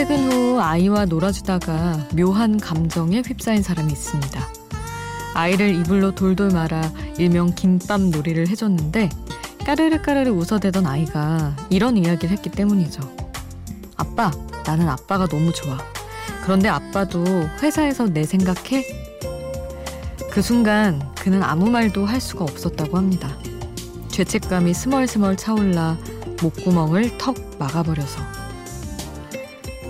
퇴근 후 아이와 놀아주다가 묘한 감정에 휩싸인 사람이 있습니다. 아이를 이불로 돌돌 말아 일명 김밥 놀이를 해줬는데 까르르 까르르 웃어대던 아이가 이런 이야기를 했기 때문이죠. 아빠, 나는 아빠가 너무 좋아. 그런데 아빠도 회사에서 내 생각해? 그 순간 그는 아무 말도 할 수가 없었다고 합니다. 죄책감이 스멀스멀 차올라 목구멍을 턱 막아버려서.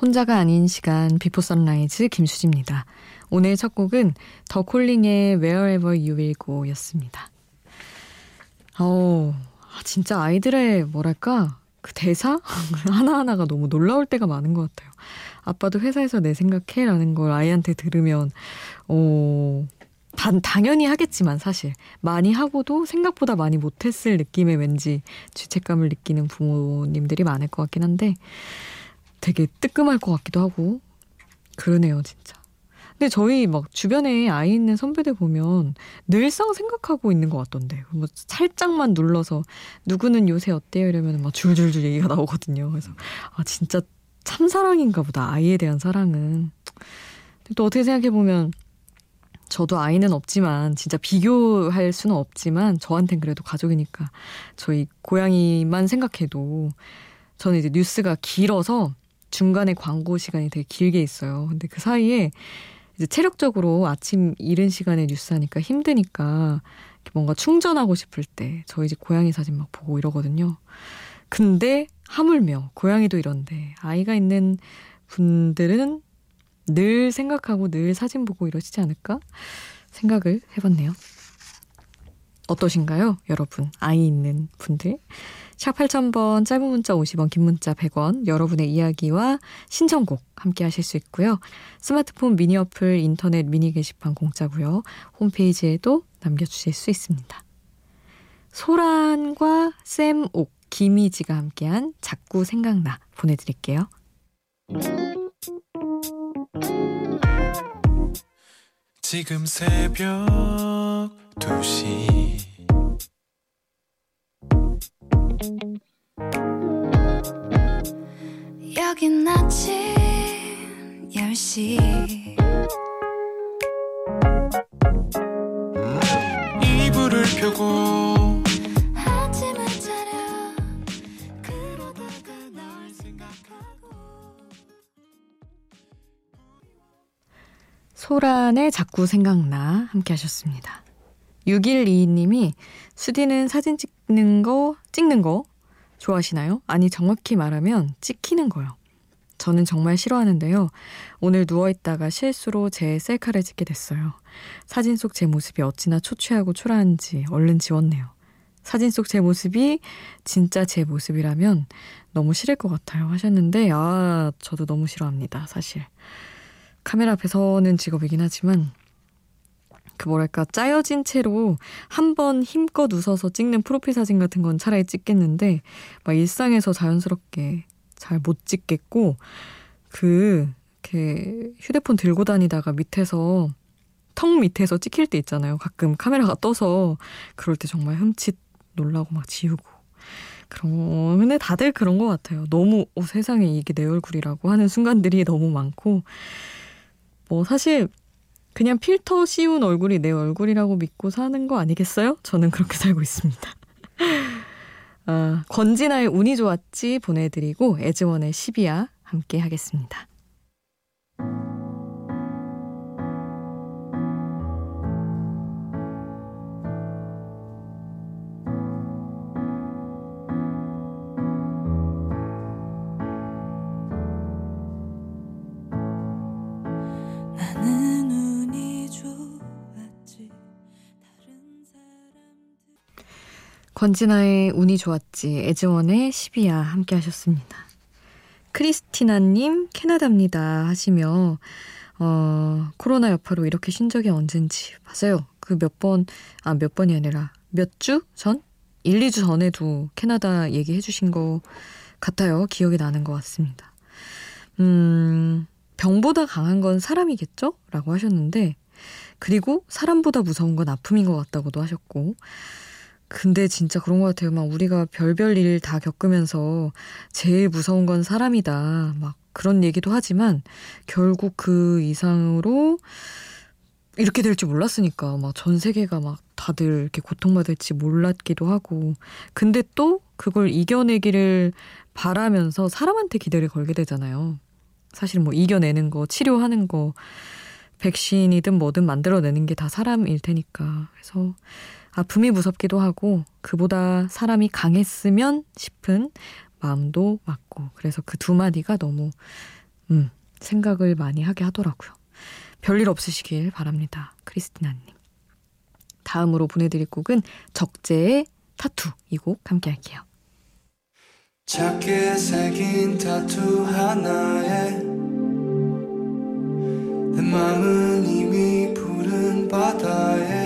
혼자가 아닌 시간 Before Sunrise 김수지입니다. 오늘 첫 곡은 The Calling의 Wherever You Will Go였습니다. 어, 진짜 아이들의 뭐랄까 그 대사 하나하나가 너무 놀라울 때가 많은 것 같아요. 아빠도 회사에서 내 생각해라는 걸 아이한테 들으면 어 단, 당연히 하겠지만 사실 많이 하고도 생각보다 많이 못했을 느낌의 왠지 죄책감을 느끼는 부모님들이 많을 것 같긴 한데 되게 뜨끔할 것 같기도 하고 그러네요 진짜. 근데 저희 막 주변에 아이 있는 선배들 보면 늘상 생각하고 있는 것 같던데 뭐 살짝만 눌러서 누구는 요새 어때요 이러면 막 줄줄줄 얘기가 나오거든요. 그래서 아 진짜 참 사랑인가 보다 아이에 대한 사랑은. 또 어떻게 생각해 보면 저도 아이는 없지만 진짜 비교할 수는 없지만 저한텐 그래도 가족이니까 저희 고양이만 생각해도 저는 이제 뉴스가 길어서 중간에 광고 시간이 되게 길게 있어요. 근데 그 사이에 이제 체력적으로 아침 이른 시간에 뉴스 하니까 힘드니까 뭔가 충전하고 싶을 때 저희 집 고양이 사진 막 보고 이러거든요. 근데 하물며 고양이도 이런데 아이가 있는 분들은 늘 생각하고 늘 사진 보고 이러시지 않을까 생각을 해봤네요. 어떠신가요, 여러분? 아이 있는 분들? 샵 8000번 짧은 문자 50원 긴 문자 100원 여러분의 이야기와 신청곡 함께 하실 수 있고요. 스마트폰 미니 어플 인터넷 미니 게시판 공짜고요. 홈페이지에도 남겨주실 수 있습니다. 소란과 쌤옥 김희지가 함께한 자꾸 생각나 보내드릴게요. 지금 새벽 2시 소란에 자꾸 생각나 함께 하셨습니다. 6122님이 수디는 사진 찍는 거, 찍는 거 좋아하시나요? 아니, 정확히 말하면 찍히는 거요. 저는 정말 싫어하는데요. 오늘 누워있다가 실수로 제 셀카를 찍게 됐어요. 사진 속 제 모습이 어찌나 초췌하고 초라한지 얼른 지웠네요. 사진 속 제 모습이 진짜 제 모습이라면 너무 싫을 것 같아요. 하셨는데, 아, 저도 너무 싫어합니다. 사실. 카메라 앞에 서는 직업이긴 하지만, 그 뭐랄까 짜여진 채로 한 번 힘껏 웃어서 찍는 프로필 사진 같은 건 차라리 찍겠는데 막 일상에서 자연스럽게 잘 못 찍겠고 그 이렇게 휴대폰 들고 다니다가 밑에서 턱 밑에서 찍힐 때 있잖아요. 가끔 카메라가 떠서 그럴 때 정말 흠칫 놀라고 막 지우고 그런 근데 다들 그런 것 같아요. 너무 어, 세상에 이게 내 얼굴이라고 하는 순간들이 너무 많고 뭐 사실 그냥 필터 씌운 얼굴이 내 얼굴이라고 믿고 사는 거 아니겠어요? 저는 그렇게 살고 있습니다. 아, 권진아의 운이 좋았지 보내드리고 에즈원의 10이야 함께 하겠습니다. 권진아의 운이 좋았지, 애즈원의 12야 함께 하셨습니다. 크리스티나님, 캐나다입니다 하시며, 어, 코로나 여파로 이렇게 쉰 적이 언젠지. 맞아요. 그 몇 번, 아, 몇 번이 아니라 몇 주 전? 1, 2주 전에도 캐나다 얘기해 주신 거 같아요. 기억이 나는 것 같습니다. 음, 병보다 강한 건 사람이겠죠? 라고 하셨는데, 그리고 사람보다 무서운 건 아픔인 것 같다고도 하셨고, 근데 진짜 그런 것 같아요. 막 우리가 별별 일 다 겪으면서 제일 무서운 건 사람이다. 막 그런 얘기도 하지만 결국 그 이상으로 이렇게 될 줄 몰랐으니까 막 전 세계가 막 다들 이렇게 고통받을지 몰랐기도 하고 근데 또 그걸 이겨내기를 바라면서 사람한테 기대를 걸게 되잖아요. 사실 뭐 이겨내는 거, 치료하는 거, 백신이든 뭐든 만들어내는 게 다 사람일 테니까. 그래서 아픔이 무섭기도 하고 그보다 사람이 강했으면 싶은 마음도 맞고 그래서 그 두 마디가 너무 음, 생각을 많이 하게 하더라고요. 별일 없으시길 바랍니다. 크리스티나님. 다음으로 보내드릴 곡은 적재의 타투 이 곡 함께 할게요. 작게 새긴 타투 하나에 내 마음은 이미 푸른 바다에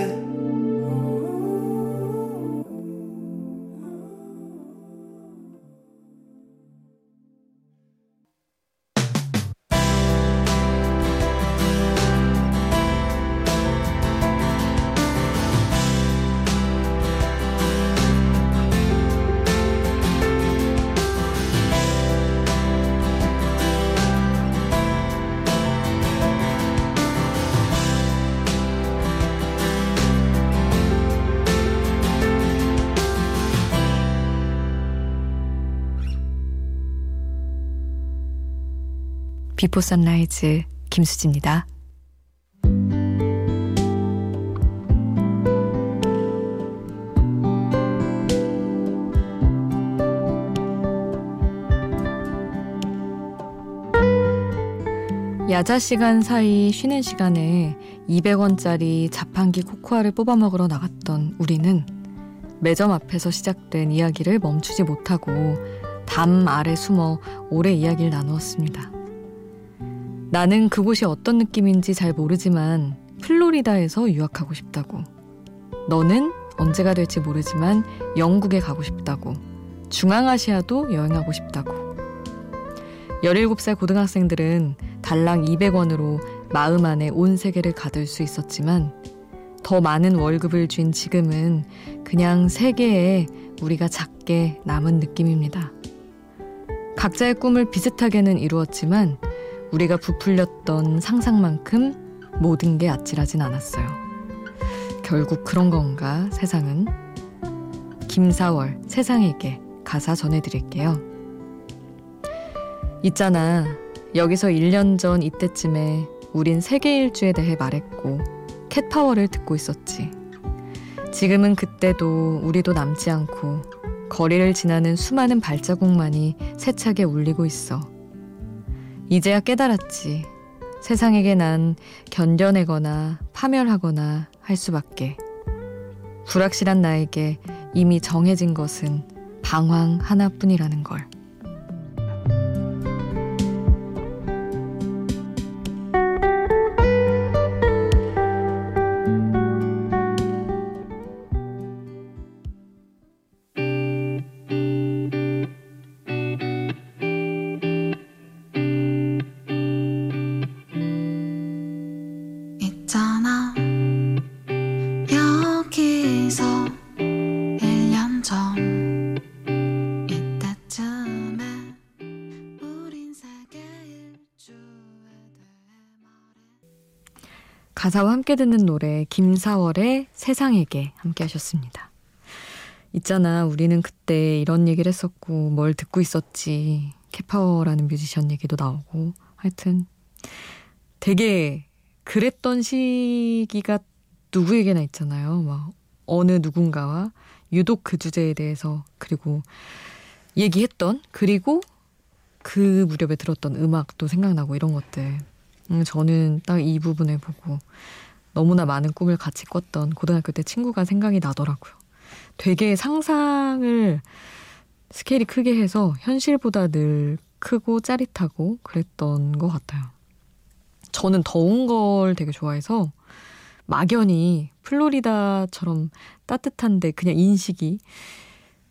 Before Sunrise 김수지입니다. 야자 시간 사이 쉬는 시간에 200원짜리 자판기 코코아를 뽑아 먹으러 나갔던 우리는 매점 앞에서 시작된 이야기를 멈추지 못하고 담 아래 숨어 오래 이야기를 나누었습니다. 나는 그곳이 어떤 느낌인지 잘 모르지만 플로리다에서 유학하고 싶다고. 너는 언제가 될지 모르지만 영국에 가고 싶다고. 중앙아시아도 여행하고 싶다고. 17살 고등학생들은 달랑 200원으로 마음 안에 온 세계를 가둘 수 있었지만 더 많은 월급을 쥔 지금은 그냥 세계에 우리가 작게 남은 느낌입니다. 각자의 꿈을 비슷하게는 이루었지만 우리가 부풀렸던 상상만큼 모든 게 아찔하진 않았어요. 결국 그런 건가 세상은? 김사월 세상에게 가사 전해드릴게요. 있잖아. 여기서 1년 전 이때쯤에 우린 세계 일주에 대해 말했고 캣파워를 듣고 있었지. 지금은 그때도 우리도 남지 않고 거리를 지나는 수많은 발자국만이 세차게 울리고 있어. 이제야 깨달았지. 세상에게 난 견뎌내거나 파멸하거나 할 수밖에. 불확실한 나에게 이미 정해진 것은 방황 하나뿐이라는 걸. 가사와 함께 듣는 노래 김사월의 세상에게 함께 하셨습니다. 있잖아 우리는 그때 이런 얘기를 했었고 뭘 듣고 있었지 Cat Power라는 뮤지션 얘기도 나오고 하여튼 되게 그랬던 시기가 누구에게나 있잖아요. 막 어느 누군가와 유독 그 주제에 대해서 그리고 얘기했던 그리고 그 무렵에 들었던 음악도 생각나고 이런 것들 음, 저는 딱 이 부분을 보고 너무나 많은 꿈을 같이 꿨던 고등학교 때 친구가 생각이 나더라고요. 되게 상상을 스케일이 크게 해서 현실보다 늘 크고 짜릿하고 그랬던 것 같아요. 저는 더운 걸 되게 좋아해서 막연히 플로리다처럼 따뜻한데 그냥 인식이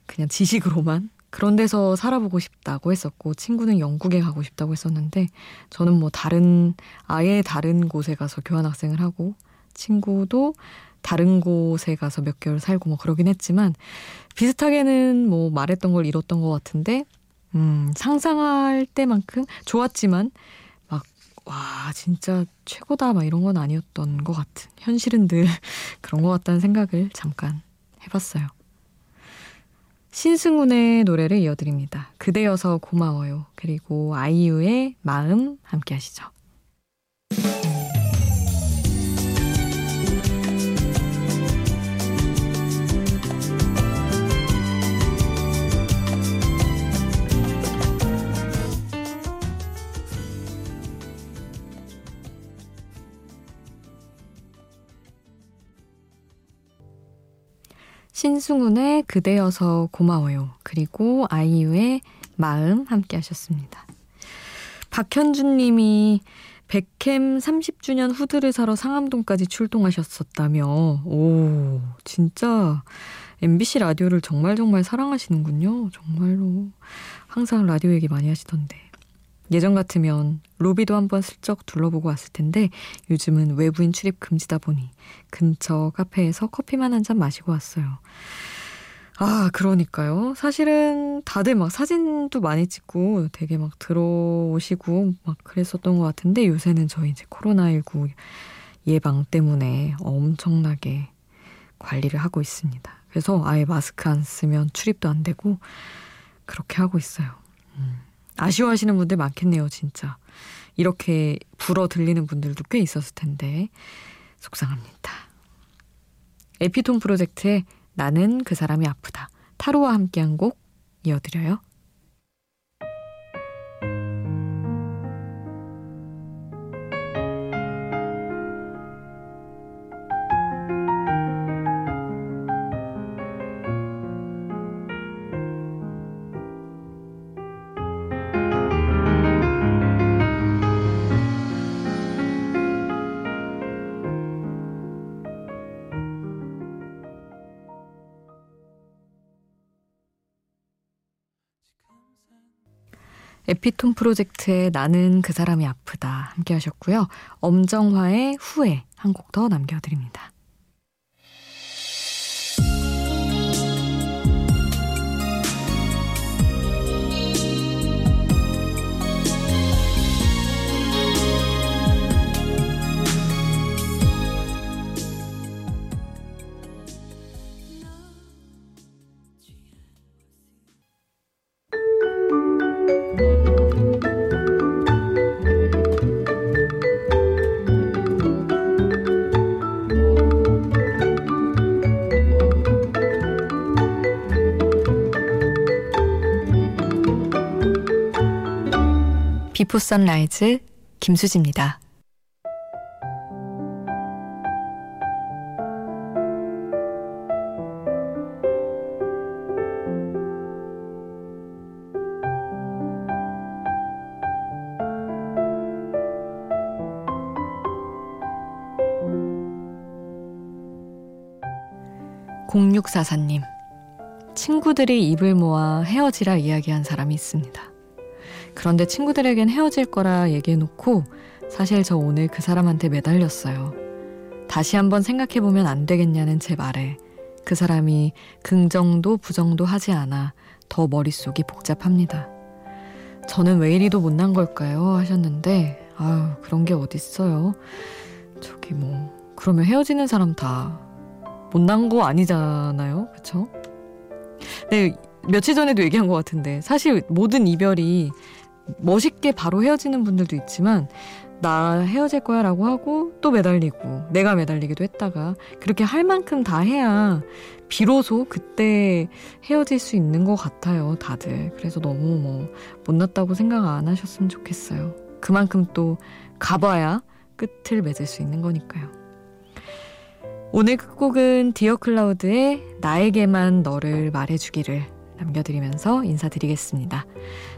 그냥 지식으로만 그런 데서 살아보고 싶다고 했었고 친구는 영국에 가고 싶다고 했었는데 저는 뭐 다른 아예 다른 곳에 가서 교환학생을 하고 친구도 다른 곳에 가서 몇 개월 살고 뭐 그러긴 했지만 비슷하게는 뭐 말했던 걸 이뤘던 것 같은데 음 상상할 때만큼 좋았지만 막 와 진짜 최고다 막 이런 건 아니었던 것 같은 현실은 늘 그런 것 같다는 생각을 잠깐 해봤어요. 신승훈의 노래를 이어드립니다. 그대여서 고마워요. 그리고 아이유의 마음 함께 하시죠. 신승훈의 그대여서 고마워요. 그리고 아이유의 마음 함께 하셨습니다. 박현준 님이 백캠 30주년 후드를 사러 상암동까지 출동하셨었다며. 오, 진짜 MBC 라디오를 정말 정말 사랑하시는군요. 정말로. 항상 라디오 얘기 많이 하시던데. 예전 같으면 로비도 한번 슬쩍 둘러보고 왔을 텐데 요즘은 외부인 출입 금지다 보니 근처 카페에서 커피만 한 잔 마시고 왔어요. 아, 그러니까요. 사실은 다들 막 사진도 많이 찍고 되게 막 들어오시고 막 그랬었던 것 같은데 요새는 저희 이제 코로나19 예방 때문에 엄청나게 관리를 하고 있습니다. 그래서 아예 마스크 안 쓰면 출입도 안 되고 그렇게 하고 있어요. 음. 아쉬워하시는 분들 많겠네요, 진짜. 이렇게 불어 들리는 분들도 꽤 있었을 텐데 속상합니다. 에피톤 프로젝트의 나는 그 사람이 아프다. 타로와 함께한 곡 이어드려요. 에피톤 프로젝트의 나는 그 사람이 아프다 함께 하셨고요. 엄정화의 후회 한 곡 더 남겨드립니다. Before Sunrise 김수지입니다. 공육사사님 친구들이 입을 모아 헤어지라 이야기한 사람이 있습니다. 그런데 친구들에겐 헤어질 거라 얘기해놓고 사실 저 오늘 그 사람한테 매달렸어요. 다시 한번 생각해보면 안 되겠냐는 제 말에 그 사람이 긍정도 부정도 하지 않아 더 머릿속이 복잡합니다. 저는 왜 이리도 못난 걸까요? 하셨는데, 아유, 그런 게 어딨어요. 저기 뭐, 그러면 헤어지는 사람 다 못난 거 아니잖아요? 그쵸? 네, 며칠 전에도 얘기한 것 같은데, 사실 모든 이별이 멋있게 바로 헤어지는 분들도 있지만 나 헤어질 거야 라고 하고 또 매달리고 내가 매달리기도 했다가 그렇게 할 만큼 다 해야 비로소 그때 헤어질 수 있는 것 같아요 다들. 그래서 너무 뭐 못났다고 생각 안 하셨으면 좋겠어요. 그만큼 또 가봐야 끝을 맺을 수 있는 거니까요. 오늘 끝곡은 디어 클라우드의 나에게만 너를 말해주기를 남겨드리면서 인사드리겠습니다.